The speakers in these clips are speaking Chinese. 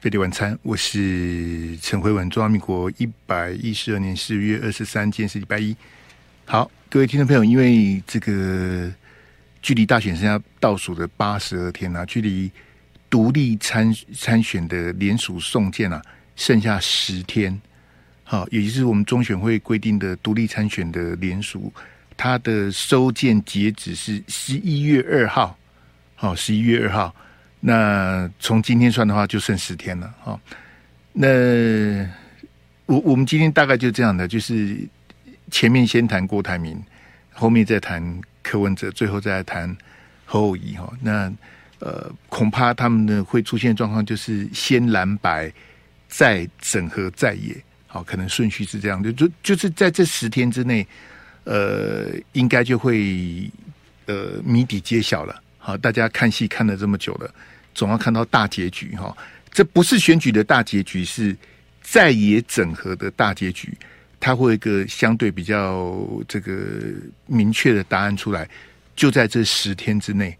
飞碟晚餐，我是陈慧文。中华民国一百一十二年四月二十三，今天是礼拜一。好，各位听众朋友，因为这个距离大选剩下倒数的八十二天啊，距离独立参参选的联署送件啊，剩下十天。好，也就是我们中选会规定的独立参选的联署，它的收件截止是十一月二号。好，十一月二号。那从今天算的话，就剩十天了。哈，那我我们今天大概就这样的，就是前面先谈郭台铭，后面再谈柯文哲，最后再来谈侯友宜。哈，那呃，恐怕他们呢会出现状况，就是先蓝白，再整合再野。好，可能顺序是这样，就就就是在这十天之内，呃，应该就会呃谜底揭晓了。好，大家看戏看了这么久了，总要看到大结局哈。这不是选举的大结局，是在野整合的大结局。它会有一个相对比较这个明确的答案出来，就在这十天之内。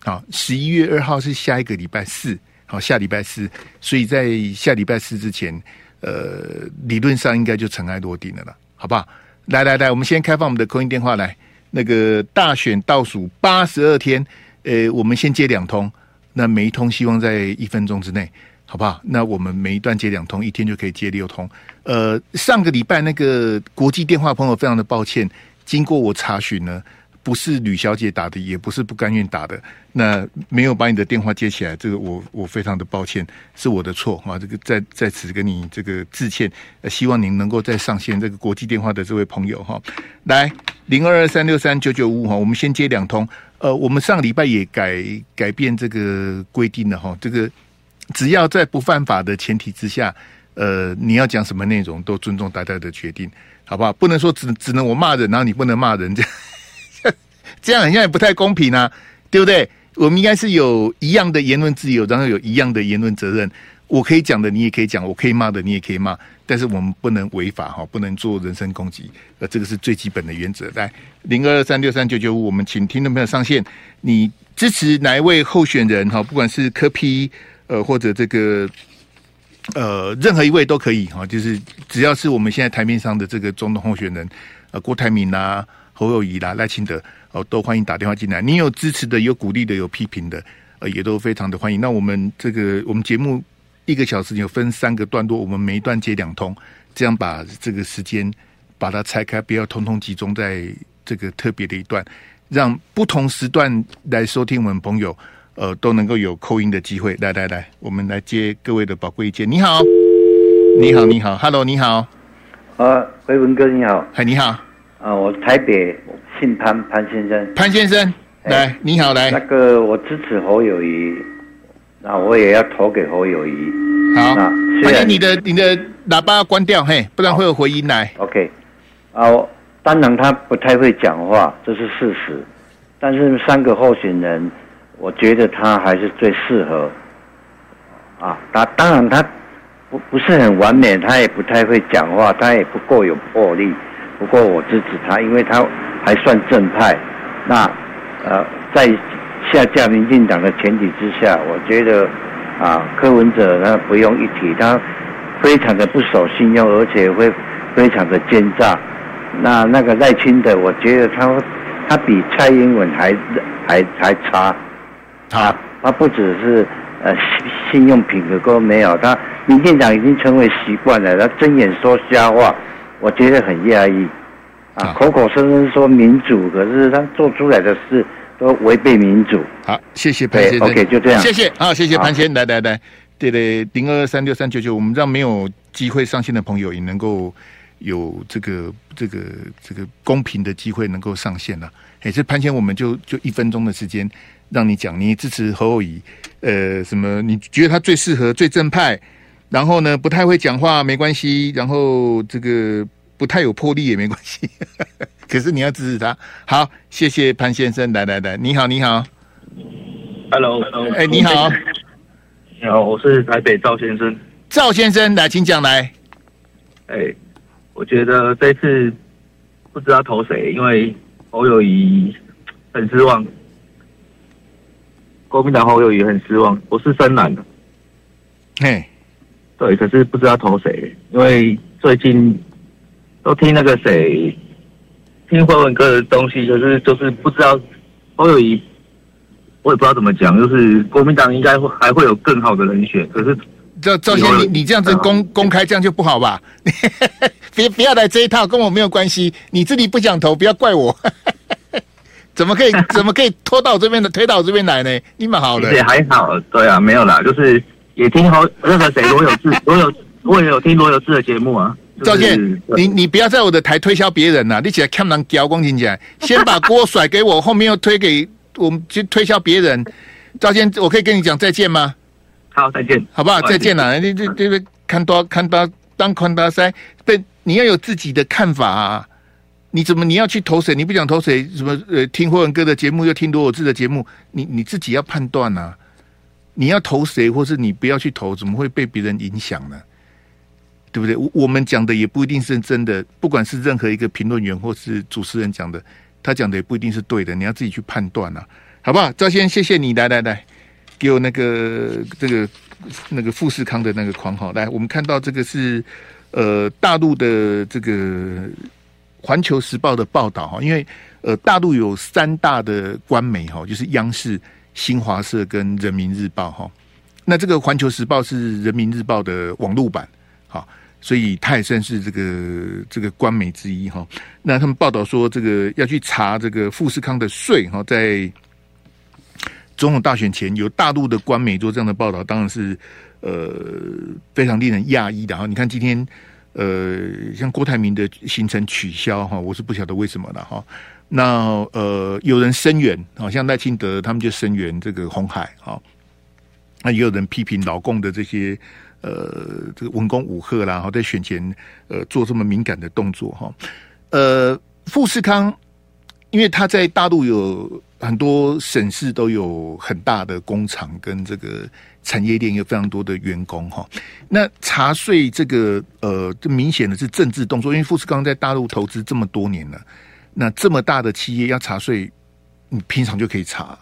好，十一月二号是下一个礼拜四，好，下礼拜四，所以在下礼拜四之前，呃，理论上应该就尘埃落定了了，好不好？来来来，我们先开放我们的空音电话来，那个大选倒数八十二天。呃，我们先接两通，那每一通希望在一分钟之内，好不好？那我们每一段接两通，一天就可以接六通。呃，上个礼拜那个国际电话朋友非常的抱歉，经过我查询呢，不是吕小姐打的，也不是不甘愿打的，那没有把你的电话接起来，这个我我非常的抱歉，是我的错啊！这个在在此跟你这个致歉，呃，希望您能够再上线这个国际电话的这位朋友哈，来零二二三六三九九五哈，我们先接两通。呃，我们上礼拜也改改变这个规定了哈，这个只要在不犯法的前提之下，呃，你要讲什么内容都尊重大家的决定，好不好？不能说只只能我骂人，然后你不能骂人，这样这样好像也不太公平啊，对不对？我们应该是有一样的言论自由，然后有一样的言论责任。我可以讲的，你也可以讲；我可以骂的，你也可以骂。但是我们不能违法哈，不能做人身攻击。呃，这个是最基本的原则。来，零二三六三九九五，我们请听众朋友上线。你支持哪一位候选人哈？不管是柯 P 呃，或者这个呃，任何一位都可以哈。就是只要是我们现在台面上的这个总统候选人，呃，郭台铭啦、侯友谊啦、赖清德哦，都欢迎打电话进来。你有支持的，有鼓励的，有批评的，呃，也都非常的欢迎。那我们这个我们节目。一个小时有分三个段落，我们每一段接两通，这样把这个时间把它拆开，不要通通集中在这个特别的一段，让不同时段来收听我们朋友，呃，都能够有扣音的机会。来来来，我们来接各位的宝贵意见。你好，你好，你好，Hello，你好，呃，辉文哥你好，嗨，你好，啊，我台北姓潘，潘先生，潘先生，来，欸、你好，来，那个我支持侯友谊。那我也要投给侯友谊。好，欢迎你的你的喇叭要关掉，嘿，不然会有回音来。OK，啊，当然他不太会讲话，这是事实。但是三个候选人，我觉得他还是最适合。啊，他当然他不不是很完美，他也不太会讲话，他也不够有魄力。不过我支持他，因为他还算正派。那呃，在。下架民进党的前提之下，我觉得啊，柯文哲呢不用一提，他非常的不守信用，而且会非常的奸诈。那那个赖清德，我觉得他他比蔡英文还还还差。他他不只是呃信用品格都没有，他民进党已经成为习惯了，他睁眼说瞎话，我觉得很讶异。啊，口口声声说民主，可是他做出来的事。都违背民主。好，谢谢潘先生。OK，就这样。谢谢啊，谢谢潘先生。来来来，对对，零二三六三九九，我们让没有机会上线的朋友也能够有这个这个这个公平的机会能够上线了。哎，这潘先生，我们就就一分钟的时间让你讲，你支持侯友宜，呃，什么？你觉得他最适合、最正派？然后呢，不太会讲话没关系，然后这个不太有魄力也没关系。可是你要支持他，好，谢谢潘先生，来来来，你好，你好，Hello，哎、欸，你好，你好，我是台北赵先生，赵先生，来，请讲来，哎、欸，我觉得这次不知道投谁，因为侯友谊很失望，国民党侯友宜很失望，我是深蓝的，嘿，对，可是不知道投谁，因为最近都听那个谁，听辉文哥的东西，可是就是不知道侯友宜，我也不知道怎么讲，就是国民党应该会还会有更好的人选，可是赵赵先生，你你这样子公公开这样就不好吧？别不要来这一套，跟我没有关系，你自己不想投，不要怪我。怎么可以怎么可以拖到我这边的推到我这边来呢？你蛮好的，也还好，对啊，没有啦，就是也听好那个谁罗有志，罗有我也有听罗有志的节目啊。赵健，你你不要在我的台推销别人呐、啊，你起来看人教光听起来，先把锅甩给我，后面又推给我们去推销别人。赵健，我可以跟你讲再见吗？好，再见，好不好？再见啦！你这这个看多看多当宽大赛，对，你要有自己的看法啊。你怎么你要去投谁？你不想投谁？什么呃，听霍文哥的节目，又听罗有志的节目，你你自己要判断啊！你要投谁，或是你不要去投，怎么会被别人影响呢？对不对？我我们讲的也不一定是真的，不管是任何一个评论员或是主持人讲的，他讲的也不一定是对的，你要自己去判断啊，好不好？赵先生，谢谢你，来来来，给我那个 这个那个富士康的那个框号，来，我们看到这个是呃大陆的这个。环球时报的报道哈，因为呃，大陆有三大的官媒哈，就是央视、新华社跟人民日报哈。那这个环球时报是人民日报的网络版，好，所以它也算是这个这个官媒之一哈。那他们报道说，这个要去查这个富士康的税哈，在总统大选前有大陆的官媒做这样的报道，当然是呃非常令人讶异的哈。你看今天。呃，像郭台铭的行程取消哈，我是不晓得为什么的哈。那呃，有人声援，好像赖清德他们就声援这个红海哈。那也有人批评老共的这些呃这个文攻武吓啦，哈，在选前呃做这么敏感的动作哈。呃，富士康，因为他在大陆有很多省市都有很大的工厂跟这个。产业链有非常多的员工哈，那查税这个呃，就明显的是政治动作，因为富士康在大陆投资这么多年了，那这么大的企业要查税，你平常就可以查，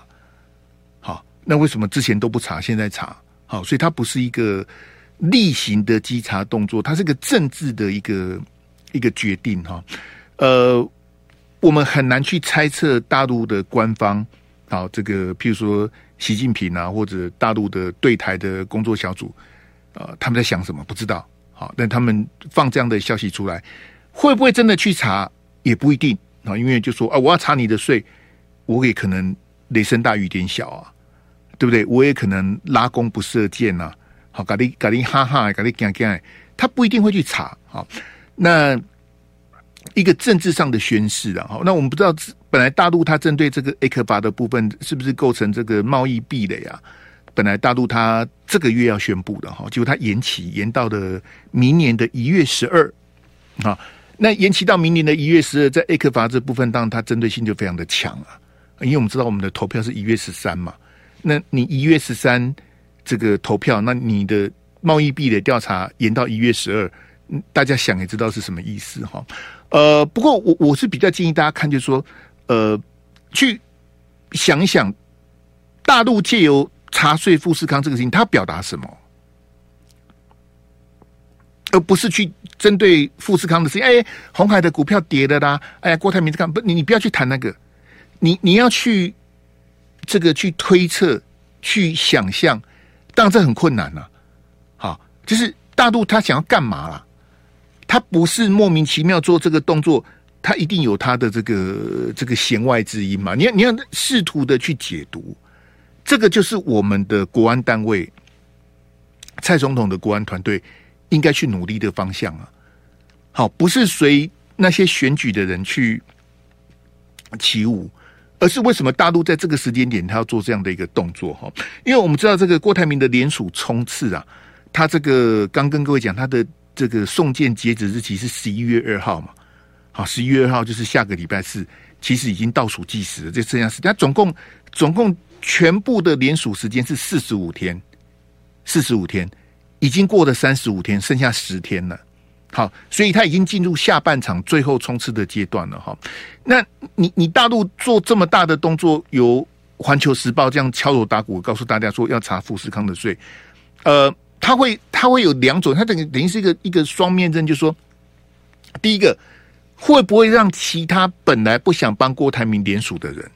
好，那为什么之前都不查，现在查？好，所以它不是一个例行的稽查动作，它是个政治的一个一个决定哈。呃，我们很难去猜测大陆的官方，好，这个譬如说。习近平啊，或者大陆的对台的工作小组，呃，他们在想什么？不知道。好，但他们放这样的消息出来，会不会真的去查？也不一定啊。因为就说啊，我要查你的税，我也可能雷声大雨点小啊，对不对？我也可能拉弓不射箭呐。好，咖喱咖喱哈哈，咖喱干干，他不一定会去查。好，那一个政治上的宣示啊。好，那我们不知道。本来大陆它针对这个 ECFA 的部分，是不是构成这个贸易壁垒啊？本来大陆它这个月要宣布的哈，结果它延期，延到了明年的一月十二啊。那延期到明年的一月十二，在 ECFA 这部分，当然它针对性就非常的强啊。因为我们知道我们的投票是一月十三嘛，那你一月十三这个投票，那你的贸易壁垒调查延到一月十二，大家想也知道是什么意思哈。呃，不过我我是比较建议大家看，就是说。呃，去想一想，大陆借由查税富士康这个事情，他表达什么？而不是去针对富士康的事情。哎，红海的股票跌了啦！哎呀，郭台铭这样不，你你不要去谈那个，你你要去这个去推测、去想象，当然这很困难呐、啊。好，就是大陆他想要干嘛啦？他不是莫名其妙做这个动作。他一定有他的这个这个弦外之音嘛？你要你要试图的去解读，这个就是我们的国安单位，蔡总统的国安团队应该去努力的方向啊。好，不是随那些选举的人去起舞，而是为什么大陆在这个时间点他要做这样的一个动作？哈，因为我们知道这个郭台铭的联署冲刺啊，他这个刚跟各位讲，他的这个送件截止日期是十一月二号嘛。好，十一月二号就是下个礼拜四，其实已经倒数计时了。这剩下时间，总共总共全部的连署时间是四十五天，四十五天已经过了三十五天，剩下十天了。好，所以他已经进入下半场最后冲刺的阶段了。哈，那你你大陆做这么大的动作，由环球时报这样敲锣打鼓告诉大家说要查富士康的税，呃，他会他会有两种，他等于等于是一个一个双面刃，就是说，第一个会不会让其他本来不想帮郭台铭联署的人，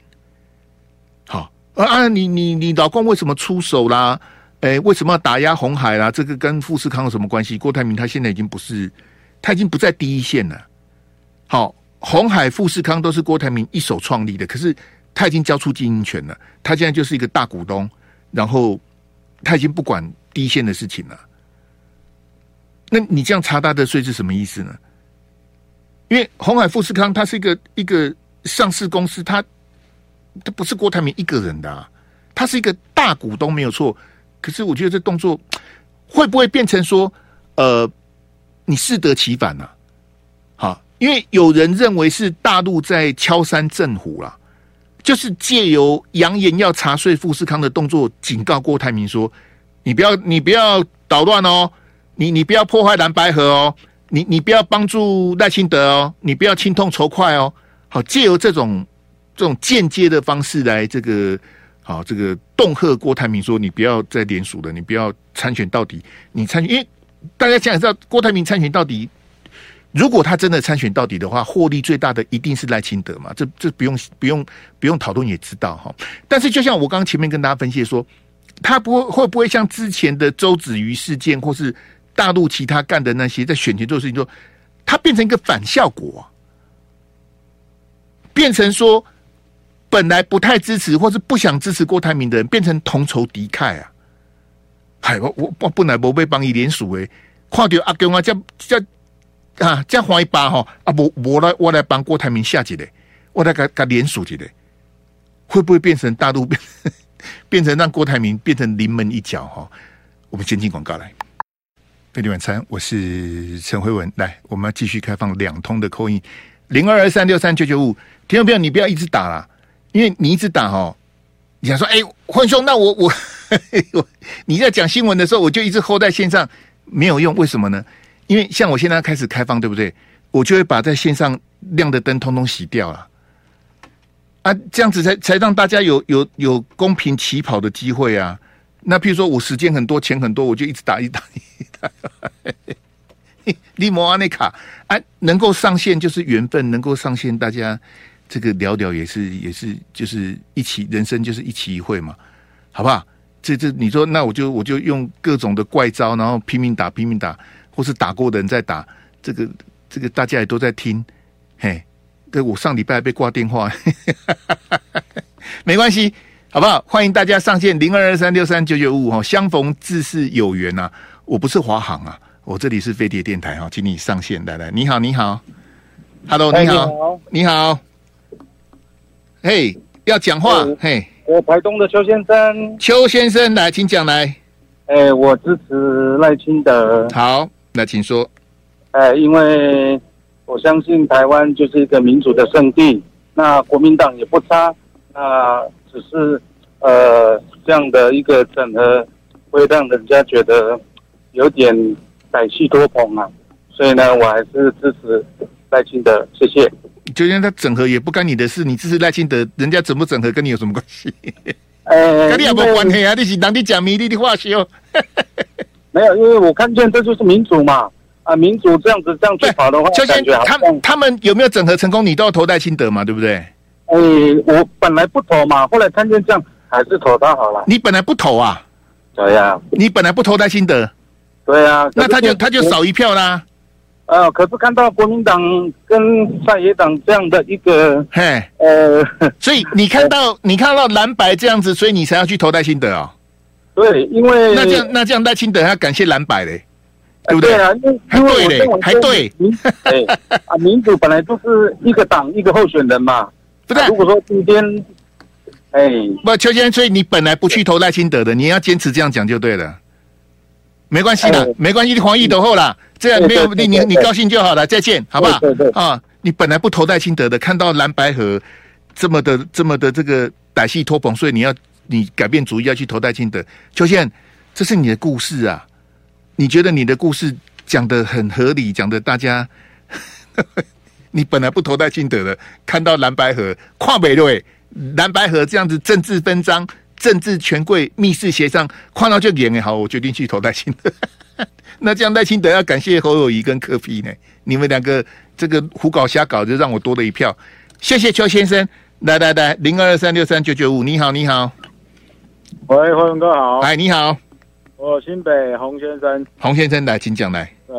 好啊，你你你老公为什么出手啦？哎，为什么要打压红海啦？这个跟富士康有什么关系？郭台铭他现在已经不是，他已经不在第一线了。好，红海、富士康都是郭台铭一手创立的，可是他已经交出经营权了，他现在就是一个大股东，然后他已经不管。第一线的事情了，那你这样查他的税是什么意思呢？因为红海富士康它是一个一个上市公司，它它不是郭台铭一个人的啊，它是一个大股东没有错。可是我觉得这动作 会不会变成说，呃，你适得其反呢？啊？好，因为有人认为是大陆在敲山震虎了，就是借由扬言要查税富士康的动作，警告郭台铭说。你不要，你不要捣乱哦！你你不要破坏蓝白河哦！你你不要帮助赖清德哦！你不要亲痛仇快哦！好，借由这种这种间接的方式来这个好这个恫吓郭台铭说，你不要再连署了，你不要参选到底。你参选，因为大家想想知道，郭台铭参选到底，如果他真的参选到底的话，获利最大的一定是赖清德嘛？这这不用不用不用讨论也知道哈。但是就像我刚刚前面跟大家分析说。他不会会不会像之前的周子瑜事件，或是大陆其他干的那些在选前做事情，说他变成一个反效果，变成说本来不太支持或是不想支持郭台铭的人，变成同仇敌忾啊！嗨，我我我本来不被帮伊联署诶，看到阿公啊，这这啊这怀一把哈啊，我我来我来帮郭台铭下去的，我来给给联署去的，会不会变成大陆变？变成让郭台铭变成临门一脚哈，我们先进广告来。费力晚餐，我是陈辉文，来，我们要继续开放两通的 call in，零二二三六三九九五，听众朋友，你不要一直打了，因为你一直打哦，你想说，哎，辉兄，那我我 我，你在讲新闻的时候，我就一直 hold 在线上，没有用，为什么呢？因为像我现在开始开放，对不对？我就会把在线上亮的灯通通洗掉了。啊，这样子才才让大家有有有公平起跑的机会啊！那譬如说我时间很多，钱很多，我就一直打一打一打。利摩阿内卡，啊，能够上线就是缘分，能够上线大家这个聊聊也是也是就是一起人生就是一期一会嘛，好不好？这这你说那我就我就用各种的怪招，然后拼命打拼命打，或是打过的人在打，这个这个大家也都在听，嘿。我上礼拜被挂电话，没关系，好不好？欢迎大家上线零二二三六三九九五哈，相逢自是有缘呐、啊。我不是华航啊，我这里是飞碟电台哈，请你上线来来，你好，你好，Hello，你好，你好，嘿要讲话嘿。我台东的邱先生，邱先生来，请讲来，哎、欸，我支持赖清德，好，那请说，哎、欸，因为。我相信台湾就是一个民主的圣地，那国民党也不差，那只是呃这样的一个整合，会让人家觉得有点歹戏多捧啊，所以呢，我还是支持赖清德，谢谢。就因为他整合也不干你的事，你支持赖清德，人家整不整合跟你有什么关系？呃，跟你有没有关系啊？你是当地讲迷离的话说，没有，因为我看见这就是民主嘛。啊，民主这样子这样去跑的话，感觉好像他他们有没有整合成功？你都要投赖清德嘛，对不对？哎，我本来不投嘛，后来看见这样，还是投他好了。你本来不投啊？对呀。你本来不投赖清德？对啊。那他就他就少一票啦。呃，可是看到国民党跟在野党这样的一个，嘿，呃，所以你看到 你看到蓝白这样子，所以你才要去投戴清德啊？对，因为那这样那这样赖清德要感谢蓝白嘞。对不对？对啊，还对嘞，还对。对啊，民主本来就是一个党一个候选人嘛。不对，如果说今天，哎，不，邱先生，所以你本来不去投赖清德的，你要坚持这样讲就对了。没关系的，没关系，黄义都后了，这样没有你你你高兴就好了，再见，好不好？啊，你本来不投戴清德的，看到蓝白河这么的这么的这个歹戏拖捧，所以你要你改变主意要去投戴清德。邱先生，这是你的故事啊。你觉得你的故事讲的很合理，讲的大家，你本来不投戴清德的，看到蓝白河跨北对蓝白河这样子政治分赃、政治权贵密室协商，跨到就演哎，好，我决定去投戴清德。那这样赖清德要感谢侯友谊跟柯 P 呢？你们两个这个胡搞瞎搞，就让我多了一票。谢谢邱先生，来来来，零二二三六三九九五，你好，你好。喂，洪勇哥好。哎，你好，我新北洪先生。洪先生来，请讲来。对，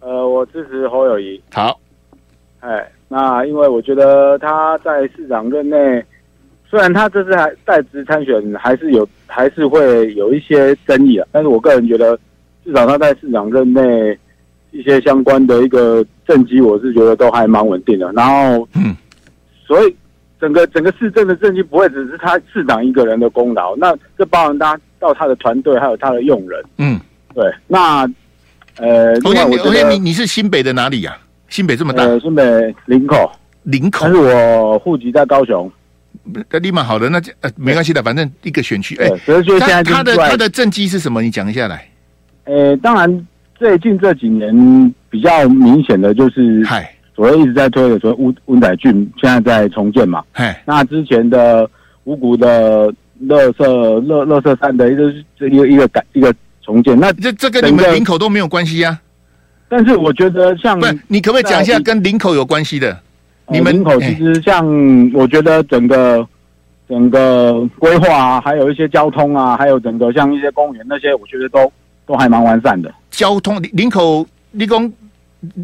呃，我支持侯友谊。好。哎，那因为我觉得他在市长任内，虽然他这次还在职参选，还是有还是会有一些争议啊。但是我个人觉得，至少他在市长任内一些相关的一个政绩，我是觉得都还蛮稳定的。然后，嗯，所以。整个整个市政的政绩不会只是他市长一个人的功劳，那这包含他到他的团队，还有他的用人。嗯，对。那呃，洪先，洪先，你你是新北的哪里呀？新北这么大？呃，新北林口，林口。但是我户籍在高雄。那立马好的，那呃没关系的，反正一个选区。哎，所以说现在他的他的政绩是什么？你讲一下来。呃，当然最近这几年比较明显的就是。嗨。所谓一直在推的，说温温仔郡现在在重建嘛。嘿那之前的五谷的乐色乐乐色山的一个一个一个改一个重建，那这这跟你们林口都没有关系呀、啊。但是我觉得像，不，你可不可以讲一下跟林口有关系的？你们林口其实像，我觉得整个整个规划啊，还有一些交通啊，还有整个像一些公园那些，我觉得都都还蛮完善的。交通林口立功，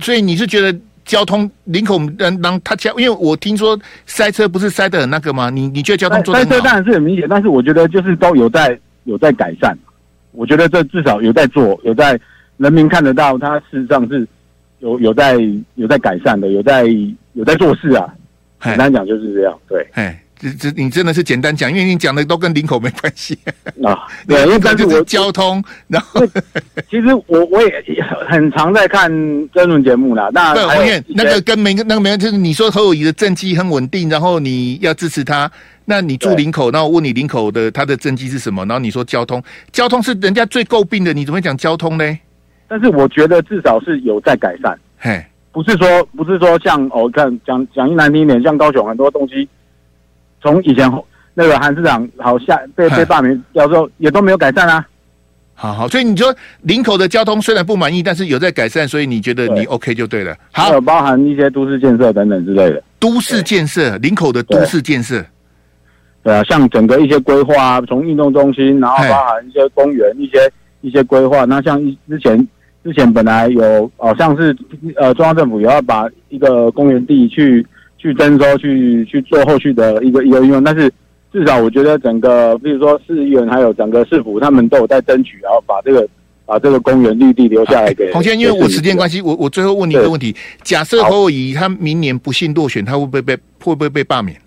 所以你是觉得？交通林口让让他交，因为我听说塞车不是塞的很那个吗？你你觉得交通做？塞车当然是很明显，但是我觉得就是都有在有在改善。我觉得这至少有在做，有在人民看得到，他事实上是有有在有在改善的，有在有在做事啊。简单讲就是这样，对。这这你真的是简单讲，因为你讲的都跟林口没关系啊。对，因为但是我交通，然后其实我我也很常在看争论节目啦。那洪燕那个跟没那个没，就是你说侯友谊的政绩很稳定，然后你要支持他，那你住林口，那我问你林口的他的政绩是什么？然后你说交通，交通是人家最诟病的，你怎么会讲交通呢？但是我觉得至少是有在改善，嘿，不是说不是说像哦，看讲讲一难听一点，像高雄很多东西。从以前那个韩市长好像被被罢免掉之后，也都没有改善啊。好好，所以你说林口的交通虽然不满意，但是有在改善，所以你觉得你 OK 就对了。好，还有包含一些都市建设等等之类的。都市建设，林口的都市建设，对啊，像整个一些规划，从运动中心，然后包含一些公园，一些一些规划。那像一之前之前本来有，好像是呃中央政府也要把一个公园地去。去征收，去去做后续的一个一个应用，但是至少我觉得整个，比如说市议员还有整个市府，他们都有在争取，然后把这个把这个公园绿地留下来给。洪先生，因为我时间关系，我我最后问你一个问题：假设侯友宜他明年不幸落选，他会不会被会不会被罢免？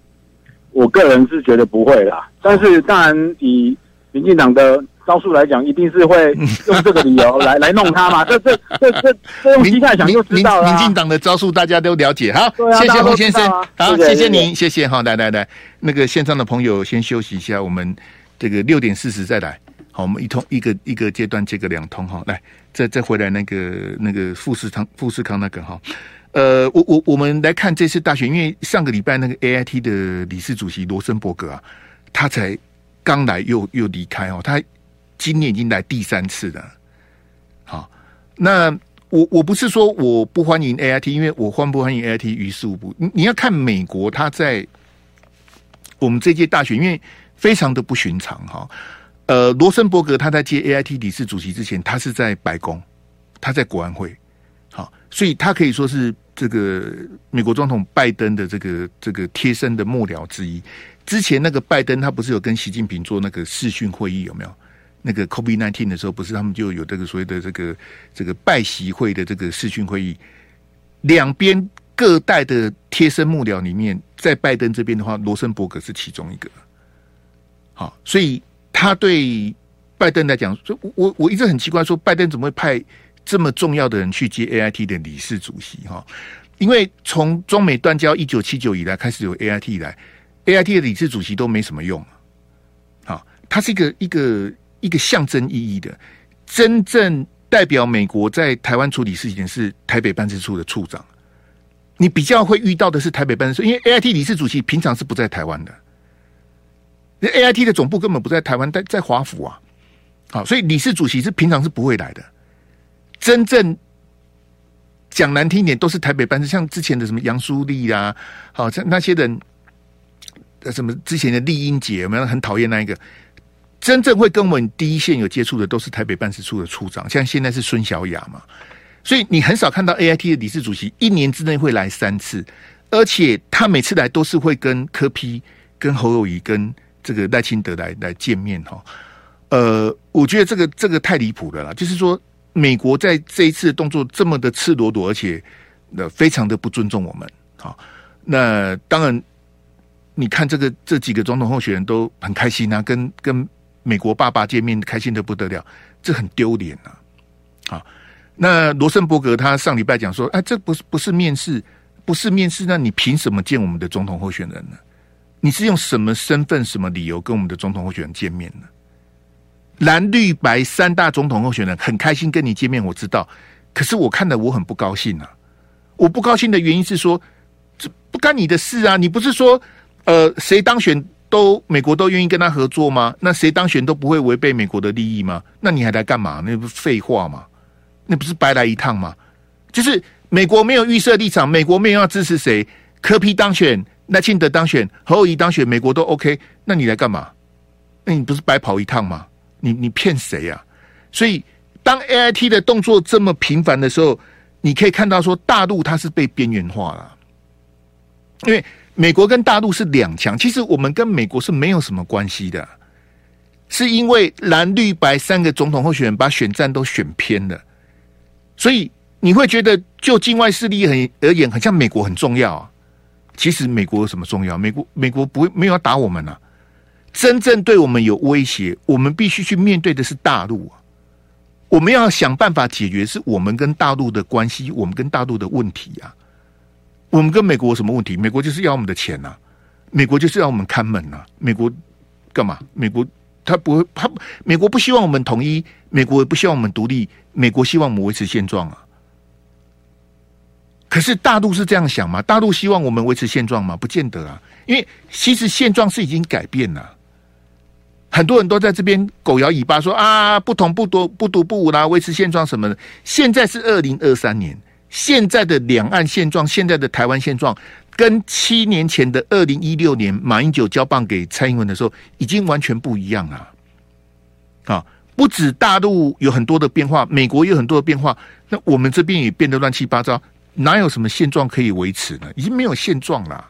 我个人是觉得不会啦，但是当然以民进党的。招数来讲，一定是会 用这个理由来来弄他嘛？这这这这这用心态想就知道了。民进党的招数大家都了解。好，谢谢洪先生。好，谢谢您，谢谢。哈，来来来，那个线上的朋友先休息一下，我们这个六点四十再来。好，我们一通一个一个阶段接个两通哈。来，再再回来那个那个富士康富士康那个哈。呃，我我我们来看这次大选，因为上个礼拜那个 AIT 的理事主席罗森伯格啊，他才刚来又又离开哦，他。今年已经来第三次了，好，那我我不是说我不欢迎 AIT，因为我欢不欢迎 AIT 于事无补。你你要看美国，他在我们这届大选，因为非常的不寻常哈。呃，罗森伯格他在接 AIT 理事主席之前，他是在白宫，他在国安会，好，所以他可以说是这个美国总统拜登的这个这个贴身的幕僚之一。之前那个拜登他不是有跟习近平做那个视讯会议，有没有？那个 COVID-19 的时候，不是他们就有这个所谓的这个这个拜习会的这个视讯会议，两边各代的贴身幕僚里面，在拜登这边的话，罗森伯格是其中一个。好，所以他对拜登来讲，我我我一直很奇怪，说拜登怎么会派这么重要的人去接 AIT 的理事主席？哈，因为从中美断交一九七九以来，开始有 AIT 以来，AIT 的理事主席都没什么用。好，他是一个一个。一个象征意义的，真正代表美国在台湾处理事情是台北办事处的处长。你比较会遇到的是台北办事处，因为 AIT 理事主席平常是不在台湾的。那 AIT 的总部根本不在台湾，在在华府啊。好，所以理事主席是平常是不会来的。真正讲难听一点，都是台北办事，像之前的什么杨书立啊，好像那些人，什么之前的丽英姐，我们很讨厌那一个。真正会跟我们第一线有接触的，都是台北办事处的处长，像现在是孙小雅嘛。所以你很少看到 AIT 的理事主席一年之内会来三次，而且他每次来都是会跟柯批、跟侯友宜、跟这个赖清德来来见面哈。呃，我觉得这个这个太离谱了啦。就是说，美国在这一次动作这么的赤裸裸，而且那非常的不尊重我们。好，那当然，你看这个这几个总统候选人都很开心啊，跟跟美国爸爸见面，开心的不得了，这很丢脸啊。那罗森伯格他上礼拜讲说，哎，这不是不是面试，不是面试，那你凭什么见我们的总统候选人呢？你是用什么身份、什么理由跟我们的总统候选人见面呢？蓝绿白三大总统候选人很开心跟你见面，我知道，可是我看的我很不高兴啊！我不高兴的原因是说，这不干你的事啊！你不是说，呃，谁当选都美国都愿意跟他合作吗？那谁当选都不会违背美国的利益吗？那你还来干嘛？那不是废话吗？那不是白来一趟吗？就是美国没有预设立场，美国没有要支持谁，柯批当选，赖清德当选，侯友宜当选，美国都 OK，那你来干嘛？那你不是白跑一趟吗？你你骗谁呀？所以当 AIT 的动作这么频繁的时候，你可以看到说大陆它是被边缘化了，因为美国跟大陆是两强，其实我们跟美国是没有什么关系的，是因为蓝绿白三个总统候选人把选战都选偏了。所以你会觉得，就境外势力很而言，很像美国很重要啊。其实美国有什么重要？美国美国不会没有要打我们啊。真正对我们有威胁，我们必须去面对的是大陆啊。我们要想办法解决是我们跟大陆的关系，我们跟大陆的问题啊。我们跟美国有什么问题？美国就是要我们的钱呐，美国就是要我们看门呐。美国干嘛？美国他不会，他美国不希望我们统一，美国也不希望我们独立。美国希望我们维持现状啊，可是大陆是这样想吗？大陆希望我们维持现状吗？不见得啊，因为其实现状是已经改变了。很多人都在这边狗摇尾巴说啊，不同不独不独不武啦，维持现状什么的。现在是二零二三年，现在的两岸现状，现在的台湾现状，跟七年前的二零一六年马英九交棒给蔡英文的时候，已经完全不一样了。啊。不止大陆有很多的变化，美国有很多的变化，那我们这边也变得乱七八糟，哪有什么现状可以维持呢？已经没有现状了。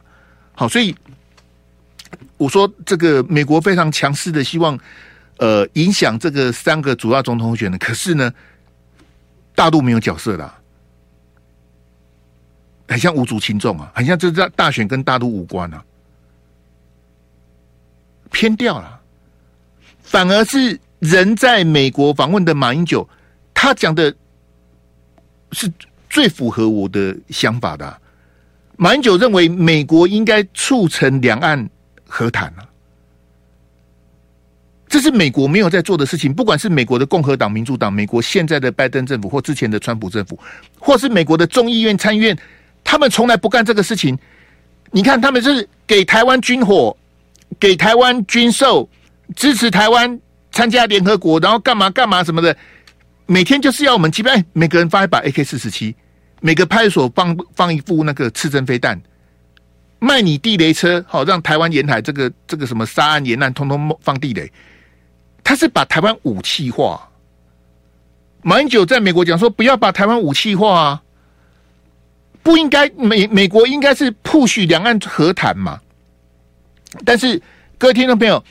好，所以我说这个美国非常强势的希望，呃，影响这个三个主要总统选人，可是呢，大陆没有角色啦，很像无足轻重啊，很像这大大选跟大陆无关啊，偏掉了，反而是。人在美国访问的马英九，他讲的是最符合我的想法的啊。马英九认为美国应该促成两岸和谈啊，这是美国没有在做的事情。不管是美国的共和党、民主党，美国现在的拜登政府，或之前的川普政府，或是美国的众议院、参议院，他们从来不干这个事情。你看，他们是给台湾军火，给台湾军售，支持台湾。参加联合国，然后干嘛干嘛什么的，每天就是要我们击败，每个人发一把 AK 四十七，每个派出所放放一副那个刺针飞弹，卖你地雷车，好让台湾沿海这个这个什么沙岸沿岸通通放地雷，他是把台湾武器化。马英九在美国讲说，不要把台湾武器化啊，不应该美美国应该是 push 两岸和谈嘛，但是各位听众朋友。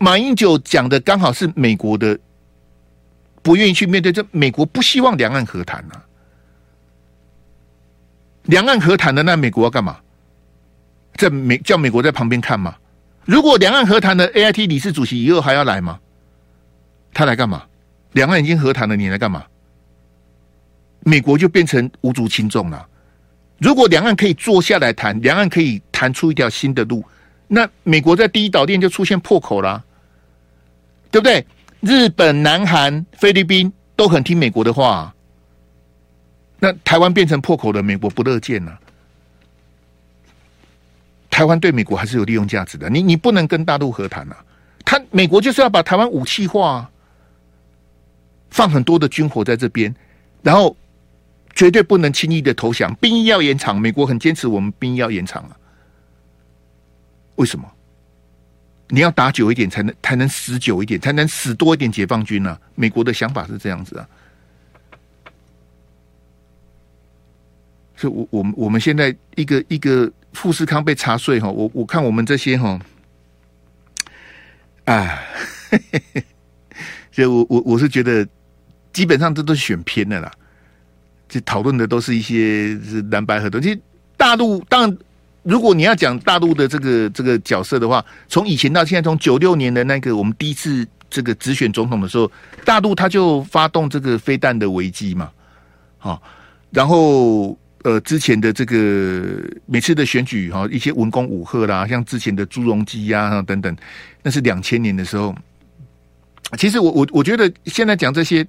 马英九讲的刚好是美国的不愿意去面对，这美国不希望两岸和谈啊。两岸和谈的那美国要干嘛？在美叫美国在旁边看吗？如果两岸和谈的 AIT 理事主席以后还要来吗？他来干嘛？两岸已经和谈了，你来干嘛？美国就变成无足轻重了。如果两岸可以坐下来谈，两岸可以谈出一条新的路，那美国在第一岛链就出现破口了。对不对？日本、南韩、菲律宾都很听美国的话，那台湾变成破口的，美国不乐见呐，啊。台湾对美国还是有利用价值的，你你不能跟大陆和谈呐，啊。美国就是要把台湾武器化，放很多的军火在这边，然后绝对不能轻易的投降，兵役要延长。美国很坚持，我们兵役要延长啊。为什么？你要打久一点，才能才能死久一点，才能死多一点解放军呢、啊？美国的想法是这样子啊。所以我，我我们我们现在一个一个富士康被查税哈，我我看我们这些哈，啊，所以我我我是觉得，基本上这都是选偏的啦。这讨论的都是一些是蓝白合同。其实大陆当然，如果你要讲大陆的这个这个角色的话，从以前到现在，从九六年的那个我们第一次这个直选总统的时候，大陆他就发动这个飞弹的危机嘛，好，然后。呃，之前的这个每次的选举哈，一些文攻武吓啦，像之前的朱镕基呀等等，那是两千年的时候。其实我我我觉得现在讲这些，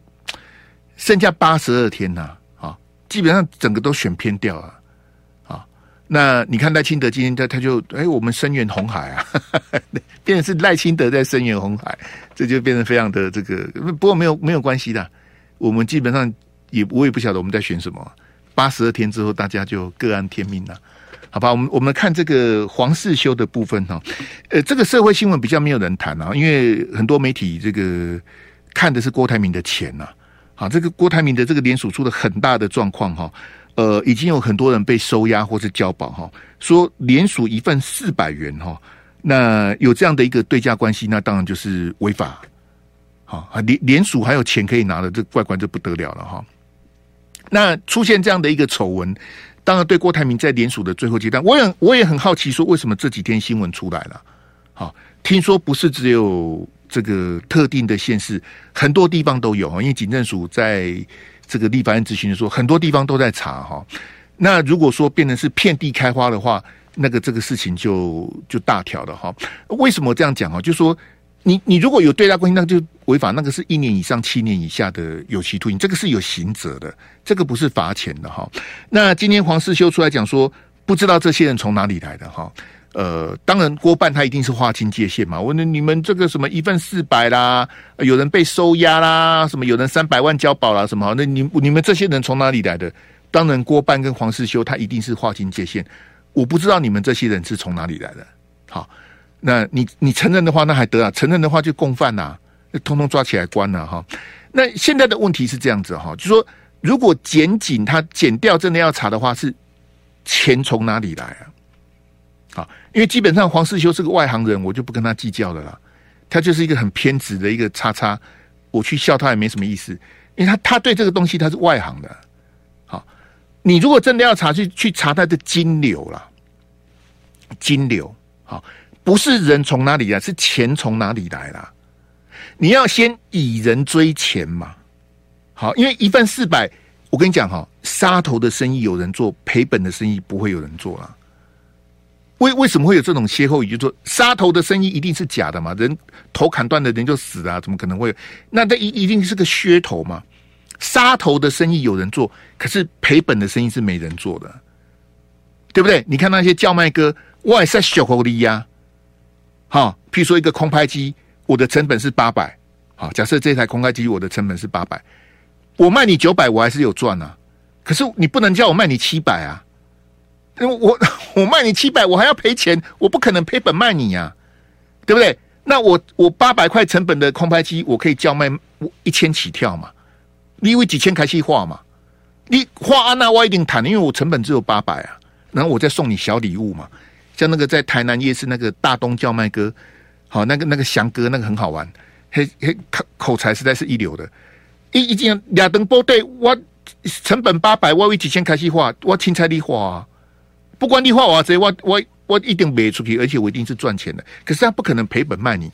剩下八十二天呐，基本上整个都选偏掉啊啊。那你看赖清德今天他他就哎，我们声援红海啊，变成是赖清德在声援红海，这就变成非常的这个。不过没有没有关系的，我们基本上也我也不晓得我们在选什么。八十二天之后，大家就各安天命了，好吧？我们我们看这个黄世修的部分哈，呃，这个社会新闻比较没有人谈啊，因为很多媒体这个看的是郭台铭的钱呐，好，这个郭台铭的这个联署出了很大的状况哈，呃，已经有很多人被收押或是交保哈，说联署一份四百元哈，那有这样的一个对价关系，那当然就是违法，好，联联署还有钱可以拿的，这怪怪就不得了了哈。那出现这样的一个丑闻，当然对郭台铭在联署的最后阶段，我也我也很好奇，说为什么这几天新闻出来了？好，听说不是只有这个特定的县市，很多地方都有。因为警政署在这个立法院质询的时候，很多地方都在查哈。那如果说变成是遍地开花的话，那个这个事情就就大条了哈。为什么这样讲啊？就说。你你如果有对价关系，那就违法，那个是一年以上七年以下的有期徒刑，这个是有刑责的，这个不是罚钱的哈。那今天黄世修出来讲说，不知道这些人从哪里来的哈。呃，当然郭办他一定是划清界限嘛。我问你们这个什么一份四百啦，有人被收押啦，什么有人三百万交保啦，什么？那你你们这些人从哪里来的？当然郭办跟黄世修他一定是划清界限。我不知道你们这些人是从哪里来的。好。那你你承认的话，那还得啊？承认的话就共犯呐，通通抓起来关了哈。那现在的问题是这样子哈，就说如果检警他检掉真的要查的话，是钱从哪里来啊？好，因为基本上黄世修是个外行人，我就不跟他计较了啦。他就是一个很偏执的一个叉叉，我去笑他也没什么意思，因为他他对这个东西他是外行的。好，你如果真的要查，去去查他的金流啦，金流好。不是人从哪里来，是钱从哪里来啦？你要先以人追钱嘛。好，因为一份四百，我跟你讲哈，杀头的生意有人做，赔本的生意不会有人做啦。为为什么会有这种歇后语？就说杀头的生意一定是假的嘛，人头砍断的人就死了啊，怎么可能会？那这一一定是个噱头嘛。杀头的生意有人做，可是赔本的生意是没人做的，对不对？你看那些叫卖哥，哇塞，小狐狸呀。好，譬如说一个空拍机，我的成本是八百。好，假设这台空拍机我的成本是八百，我卖你九百，我还是有赚啊。可是你不能叫我卖你七百啊，我我卖你七百，我还要赔钱，我不可能赔本卖你呀，对不对？那我我八百块成本的空拍机，我可以叫卖一千起跳嘛？你以为几千开始花嘛？你花安娜我一定谈，因为我成本只有八百啊，然后我再送你小礼物嘛。像那个在台南夜市那个大东叫卖哥，好，那个那个翔哥那个很好玩，嘿嘿口口才实在是一流的。一一件两灯波队，我成本八百，我为几千开始花，我青菜你花啊，不管你花我这我我我一定卖出去，而且我一定是赚钱的。可是他不可能赔本卖你。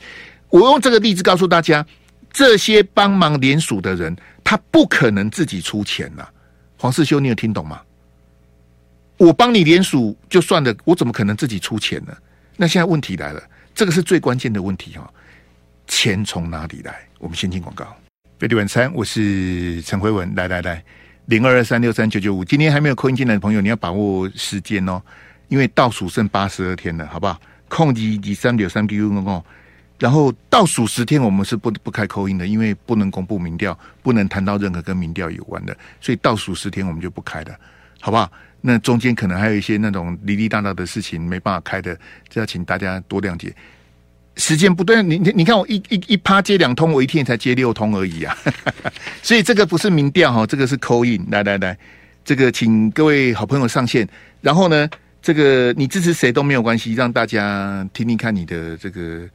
我用这个例子告诉大家，这些帮忙联署的人，他不可能自己出钱呐。黄世修，你有听懂吗？我帮你联署就算了，我怎么可能自己出钱呢？那现在问题来了，这个是最关键的问题哈，钱从哪里来？我们先听广告。飞碟晚餐，我是陈辉文，来来来，零二二三六三九九五。今天还没有扣音进来的朋友，你要把握时间哦，因为倒数剩八十二天了，好不好？控制二三六三九五哦，然后倒数十天，我们是不不开扣音的，因为不能公布民调，不能谈到任何跟民调有关的，所以倒数十天我们就不开了，好不好？那中间可能还有一些那种离离大大的事情没办法开的，这要请大家多谅解。时间不对，你你你看我一一一趴接两通，我一天才接六通而已啊，所以这个不是民调哈，这个是 call in，来来来，这个请各位好朋友上线，然后呢，这个你支持谁都没有关系，让大家听听看你的这个。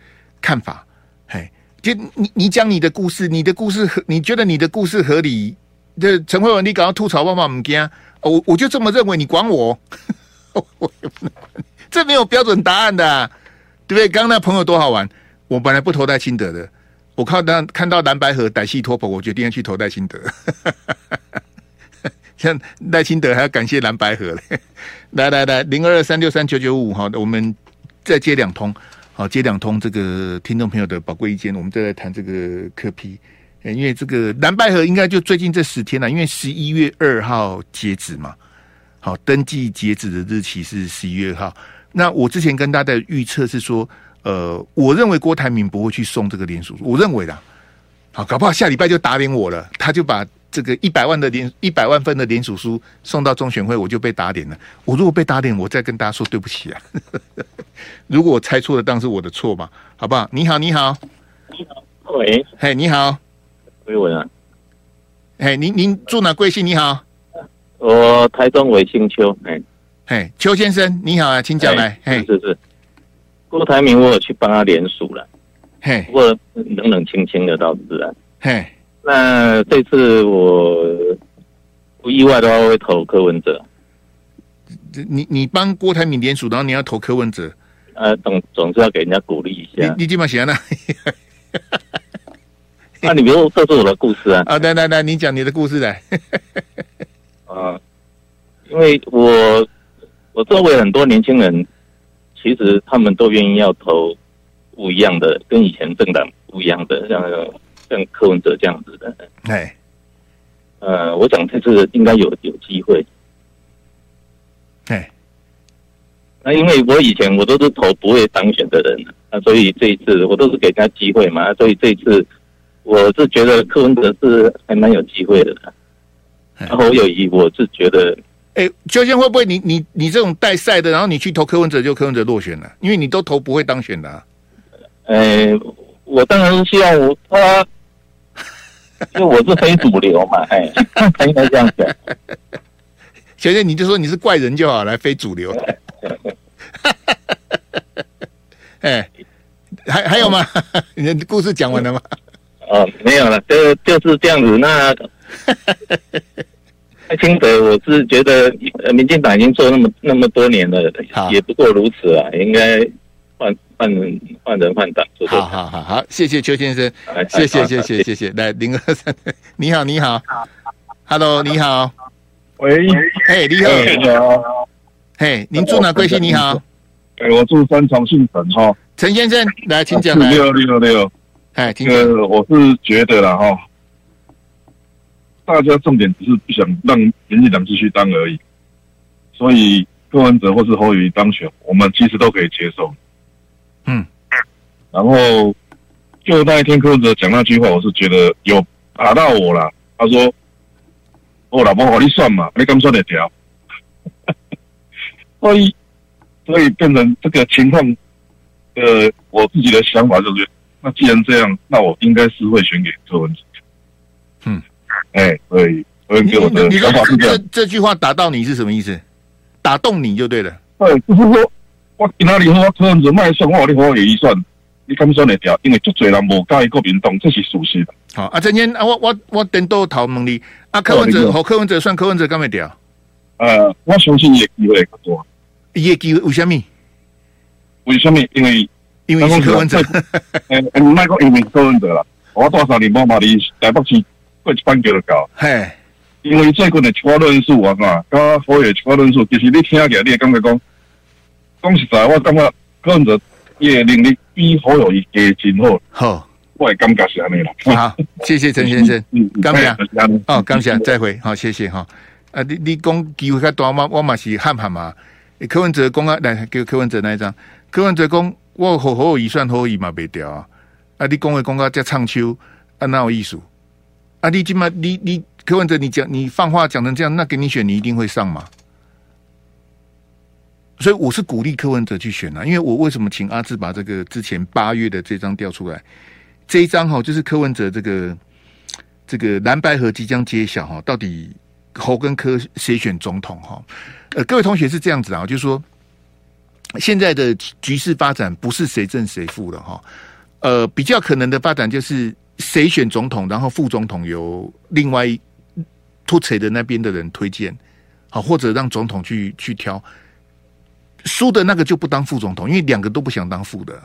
看法，嘿，就你你讲你的故事，你的故事合，你觉得你的故事合理？这陈慧文，你搞到吐槽爸爸唔惊，我我就这么认为，你管我？我也不能管，这没有标准答案的，对不对？刚刚那朋友多好玩，我本来不投戴清德的，我看到看到蓝白河歹戏拖棚，我决定要去投戴清德。像赖清德还要感谢蓝白河嘞，来来来，零二二三六三九九五，好的，我们再接两通。好，接两通这个听众朋友的宝贵意见，我们再来谈这个柯 P。因为这个蓝白河应该就最近这十天了，因为十一月二号截止嘛。好，登记截止的日期是十一月二号。那我之前跟大家的预测是说，呃，我认为郭台铭不会去送这个联署，我认为啦。好，搞不好下礼拜就打脸我了，他就把。这个一百万的连一百万份的连署书送到中选会，我就被打脸了。我如果被打脸，我再跟大家说对不起啊。如果我猜错了，当然是我的错嘛，好不好？你好，你好，你好，喂，嘿，你好，喂文啊，嘿，您您住哪贵姓？你好，我台中维新邱，嘿，嘿，邱先生你好啊，请讲来，嘿，是是，郭台铭我有去帮他连署了，嘿，不过冷冷清清的倒是自然，嘿。那这次我不意外的话，会投柯文哲。你你帮郭台铭连署，然后你要投柯文哲，呃，总总是要给人家鼓励一下。你你怎么写呢？那 你比如说，这是我的故事啊。啊，来来来，你讲你的故事来。啊，因为我我周围很多年轻人，其实他们都愿意要投不一样的，跟以前政党不一样的，像那个。像柯文哲这样子的，哎，呃，我想这次应该有有机会，哎，那因为我以前我都是投不会当选的人，那所以这一次我都是给他机会嘛，所以这一次我是觉得柯文哲是还蛮有机会的，然后我有一我是觉得，哎，究竟会不会你你你这种带赛的，然后你去投柯文哲，就柯文哲落选了，因为你都投不会当选的，啊，哎，我当然是希望我他。因为我是非主流嘛，哎，应该这样讲。小姐，你就说你是怪人就好，来非主流。哎，还还有吗？你的故事讲完了吗？哦，没有了，就就是这样子。那赖清德，我是觉得，民进党已经做那么那么多年了，也不过如此啊，应该。换换人换人换党，好好好好，谢谢邱先生，谢谢谢谢谢谢，来零二三，你好你好，Hello 你好，喂，嘿你好，你好，嘿，您住哪贵姓？你好，哎，我住三重信城哈，陈先生来，请讲来，六六六，哎，这个我是觉得了哈，大家重点只是不想让民进党继续当而已，所以柯文哲或是侯友宜当选，我们其实都可以接受。嗯，然后就那一天柯文哲讲那句话，我是觉得有打到我了。他说：“我老婆我你算嘛，你刚算得掉。”所以，所以变成这个情况，呃，我自己的想法就是，那既然这样，那我应该是会选给柯文哲。嗯，哎，所以所以给我的想法是这样。这这句话打到你是什么意思？打动你就对了。对，就是说。我今仔日好，柯文哲卖算我，你好也预算，你敢算得掉？因为足侪人无介意国民党，这是事实。好，啊，陈坚啊，我我我等到头问你，啊，柯文哲和柯文哲算柯文哲敢会掉？呃，我相信伊的机会较大。伊的机会为什么？为什么？因为因为是柯文哲。诶，唔卖讲因为柯文哲啦，我多少年无嘛离台北市过一班叫就到。嘿，因为最近的区块论述啊嘛，甲好嘅区块论述，其实你听起来，你会感觉讲。讲实在，我感觉柯文哲也能力比好友宜加真好。好，我也感觉是安尼啦。好，谢谢陈先生。嗯，感谢。哦，感谢，再会。好，谢谢哈。啊，你你讲机会较大嘛？我嘛是喊喊嘛。柯文哲讲啊，来叫柯文哲那一张。柯文哲讲，我侯侯友宜算好友嘛，袂掉啊。啊，你讲的公告叫唱秋啊，哪有艺术？啊，你今嘛你你柯文哲，你讲你放话讲成这样，那给你选，你一定会上吗？所以我是鼓励柯文哲去选啊，因为我为什么请阿志把这个之前八月的这张调出来？这一张哈，就是柯文哲这个这个蓝白合即将揭晓哈，到底侯跟柯谁选总统哈？呃，各位同学是这样子啊，就是说现在的局势发展不是谁胜谁负了哈，呃，比较可能的发展就是谁选总统，然后副总统由另外突谁的那边的人推荐，好，或者让总统去去挑。输的那个就不当副总统，因为两个都不想当副的。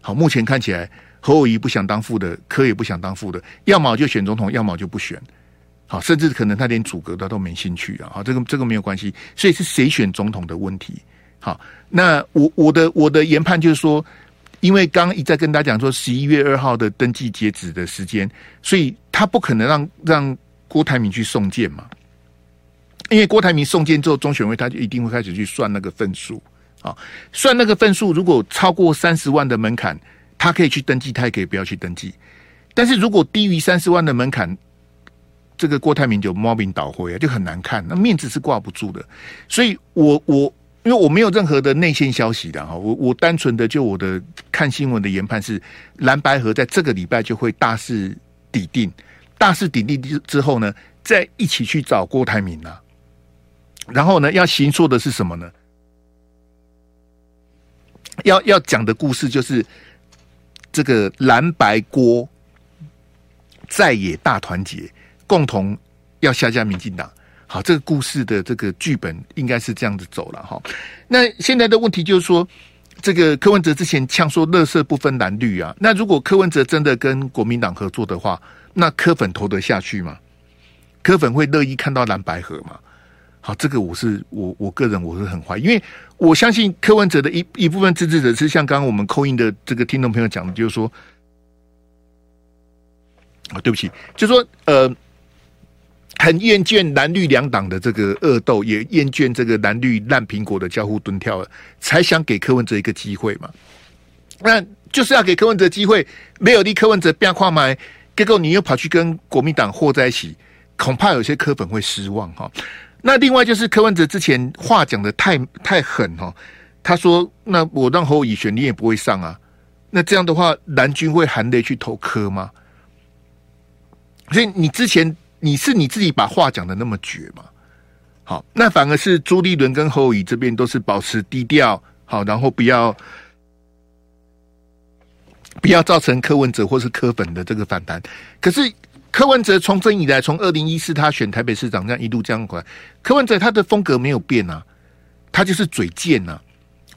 好，目前看起来侯友宜不想当副的，柯也不想当副的，要么就选总统，要么就不选。好，甚至可能他连组阁他都没兴趣啊。好，这个这个没有关系，所以是谁选总统的问题。好，那我我的我的研判就是说，因为刚一再跟大家讲说十一月二号的登记截止的时间，所以他不可能让让郭台铭去送件嘛。因为郭台铭送件之后，中选会他就一定会开始去算那个分数啊，算那个分数，如果超过三十万的门槛，他可以去登记，他也可以不要去登记。但是如果低于三十万的门槛，这个郭台铭就猫病倒灰啊，就很难看，那面子是挂不住的。所以我我因为我没有任何的内线消息的哈，我我单纯的就我的看新闻的研判是，蓝白合在这个礼拜就会大势抵定，大势抵定之之后呢，再一起去找郭台铭啊。然后呢，要行说的是什么呢？要要讲的故事就是这个蓝白郭在野大团结，共同要下架民进党。好，这个故事的这个剧本应该是这样子走了哈。那现在的问题就是说，这个柯文哲之前呛说“乐色不分蓝绿”啊，那如果柯文哲真的跟国民党合作的话，那柯粉投得下去吗？柯粉会乐意看到蓝白合吗？好，这个我是我我个人我是很怀疑，因为我相信柯文哲的一一部分支持者是像刚刚我们扣印的这个听众朋友讲的，就是说，啊，对不起，就说呃，很厌倦蓝绿两党的这个恶斗，也厌倦这个蓝绿烂苹果的交互蹲跳了，才想给柯文哲一个机会嘛。那就是要给柯文哲机会，没有立柯文哲变跨买，结果你又跑去跟国民党和在一起，恐怕有些柯粉会失望哈。那另外就是柯文哲之前话讲得太太狠哦，他说：“那我让侯友宜选，你也不会上啊。”那这样的话，蓝军会含泪去投柯吗？所以你之前你是你自己把话讲的那么绝嘛？好，那反而是朱立伦跟侯友宜这边都是保持低调，好，然后不要不要造成柯文哲或是柯粉的这个反弹。可是。柯文哲从政以来，从二零一四他选台北市长这样一路这样过来，柯文哲他的风格没有变啊，他就是嘴贱呐、啊，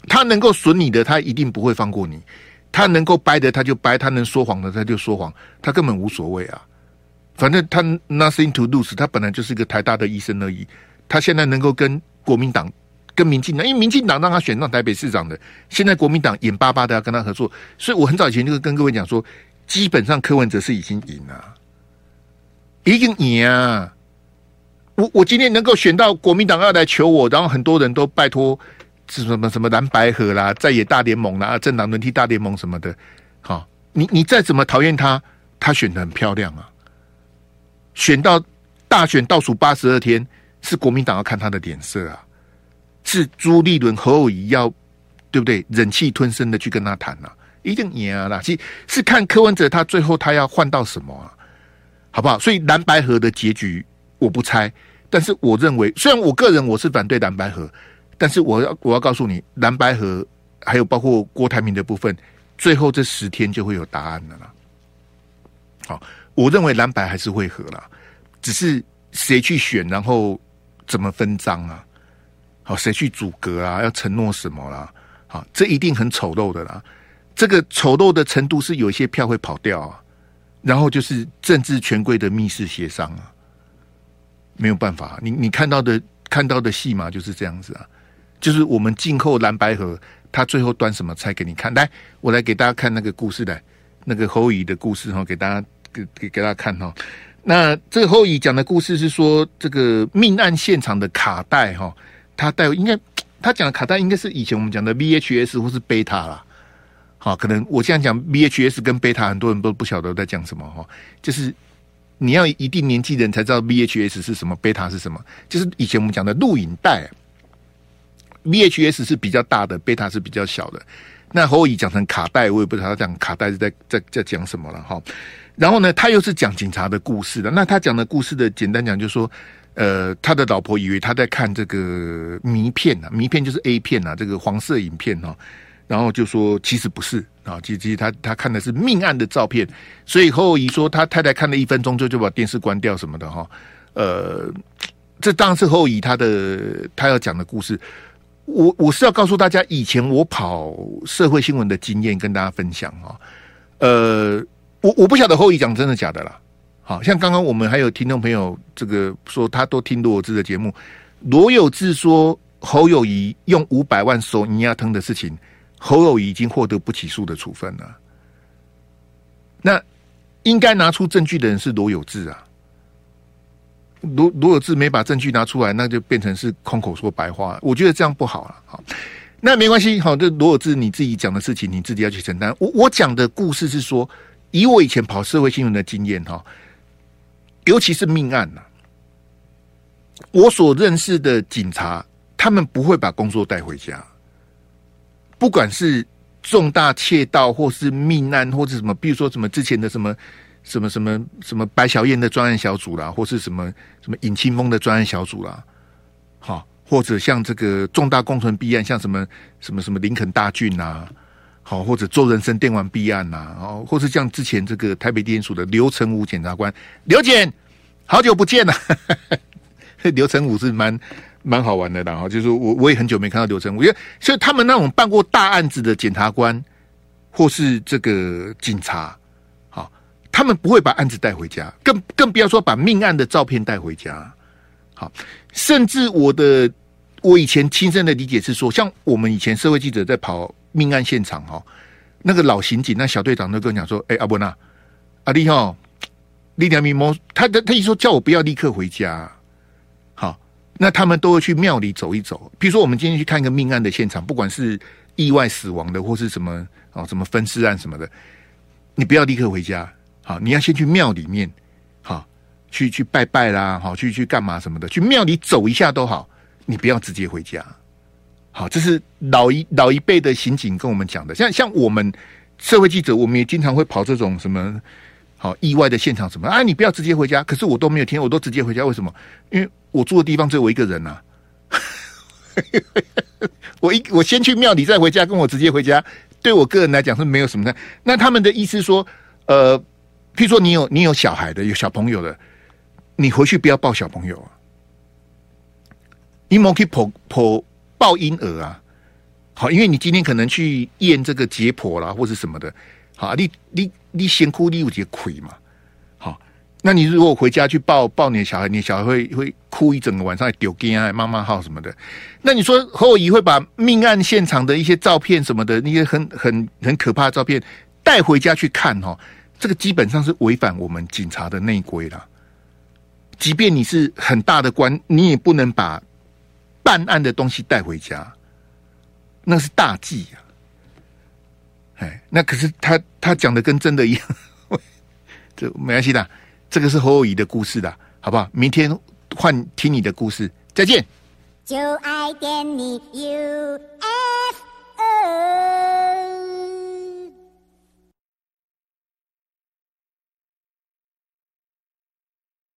他能够损你的，他一定不会放过你；他能够掰的，他就掰；他能说谎的，他就说谎，他根本无所谓啊。反正他 nothing to lose，他本来就是一个台大的医生而已。他现在能够跟国民党、跟民进党，因为民进党让他选上台北市长的，现在国民党眼巴巴的要跟他合作，所以我很早以前就跟各位讲说，基本上柯文哲是已经赢了。一定赢啊！我我今天能够选到国民党要来求我，然后很多人都拜托什么什么蓝白合啦、在野大联盟啦、政党轮替大联盟什么的。好，你你再怎么讨厌他，他选的很漂亮啊！选到大选倒数八十二天，是国民党要看他的脸色啊！是朱立伦、何友宜要对不对？忍气吞声的去跟他谈啊！一定赢啊！啦，其实是看柯文哲他最后他要换到什么啊？好不好？所以蓝白合的结局我不猜，但是我认为，虽然我个人我是反对蓝白合，但是我要我要告诉你，蓝白合还有包括郭台铭的部分，最后这十天就会有答案的啦。好，我认为蓝白还是会合啦，只是谁去选，然后怎么分赃啊？好，谁去阻隔啊？要承诺什么啦？好，这一定很丑陋的啦。这个丑陋的程度是有一些票会跑掉啊。然后就是政治权贵的密室协商啊，没有办法，你你看到的看到的戏码就是这样子啊，就是我们静候蓝白合，他最后端什么菜给你看？来，我来给大家看那个故事来，那个侯乙的故事哈，给大家给给给大家看哈。那这后乙讲的故事是说，这个命案现场的卡带哈，他带应该他讲的卡带应该是以前我们讲的 VHS 或是贝塔啦。好，可能我现在讲 VHS 跟贝塔，很多人都不晓得在讲什么哈。就是你要一定年纪人才知道 VHS 是什么，贝塔是什么。就是以前我们讲的录影带，VHS 是比较大的，贝塔是比较小的。那侯友宜讲成卡带，我也不知道他讲卡带是在在在讲什么了哈。然后呢，他又是讲警察的故事的。那他讲的故事的简单讲，就是说，呃，他的老婆以为他在看这个迷片啊，迷片就是 A 片啊，这个黄色影片哈。然后就说其实不是啊，其实他他看的是命案的照片，所以侯友宜说他太太看了一分钟就就把电视关掉什么的哈，呃，这当然是侯友宜他的他要讲的故事。我我是要告诉大家，以前我跑社会新闻的经验跟大家分享哈，呃，我我不晓得侯友宜讲真的假的啦。好像刚刚我们还有听众朋友这个说他都听罗有志的节目，罗有志说侯友宜用五百万收尼亚腾的事情。侯友宜已经获得不起诉的处分了，那应该拿出证据的人是罗有志啊。罗罗有志没把证据拿出来，那就变成是空口说白话。我觉得这样不好了。好，那没关系。好，这罗有志你自己讲的事情，你自己要去承担。我我讲的故事是说，以我以前跑社会新闻的经验哈，尤其是命案呐，我所认识的警察，他们不会把工作带回家。不管是重大窃盗，或是命案，或是什么，比如说什么之前的什么什么什么什么白小燕的专案小组啦，或是什么什么尹清峰的专案小组啦，好，或者像这个重大工程弊案，像什么什么什么林肯大郡呐，好，或者周人生电玩弊案呐，哦，或是像之前这个台北地检署的刘成武检察官，刘检，好久不见了，刘成武是蛮。蛮好玩的，然后就是我我也很久没看到刘成武，因为所以他们那种办过大案子的检察官或是这个警察，好，他们不会把案子带回家，更更不要说把命案的照片带回家，好，甚至我的我以前亲身的理解是说，像我们以前社会记者在跑命案现场哦，那个老刑警那小队长都跟我讲说，哎，阿伯那阿弟哈，力量密谋，他他他一说叫我不要立刻回家。好那他们都会去庙里走一走，比如说我们今天去看一个命案的现场，不管是意外死亡的，或是什么哦，什么分尸案什么的，你不要立刻回家，好，你要先去庙里面，好，去去拜拜啦，好，去去干嘛什么的，去庙里走一下都好，你不要直接回家，好，这是老一老一辈的刑警跟我们讲的，像像我们社会记者，我们也经常会跑这种什么。好，意外的现场什么？啊，你不要直接回家。可是我都没有听，我都直接回家。为什么？因为我住的地方只有我一个人呐、我一我先去庙里再回家，跟我直接回家，对我个人来讲是没有什么的。那他们的意思说，呃，譬如说你有你有小孩的，有小朋友的，你回去不要抱小朋友啊，你莫去抱抱抱婴儿啊。好，因为你今天可能去验这个解剖啦，或是什么的。好，你你你先哭，你有些亏嘛？好，那你如果回家去抱抱你的小孩，你的小孩会会哭一整个晚上，还丢给啊妈妈号什么的。那你说侯友宜会把命案现场的一些照片什么的，那些很很很可怕的照片带回家去看哈？这个基本上是违反我们警察的内规了。即便你是很大的官，你也不能把办案的东西带回家，那是大忌呀。哎，那可是他他讲的跟真的一样，这没关系的，这个是侯友谊的故事的，好不好？明天换听你的故事，再见。就爱点你 UFO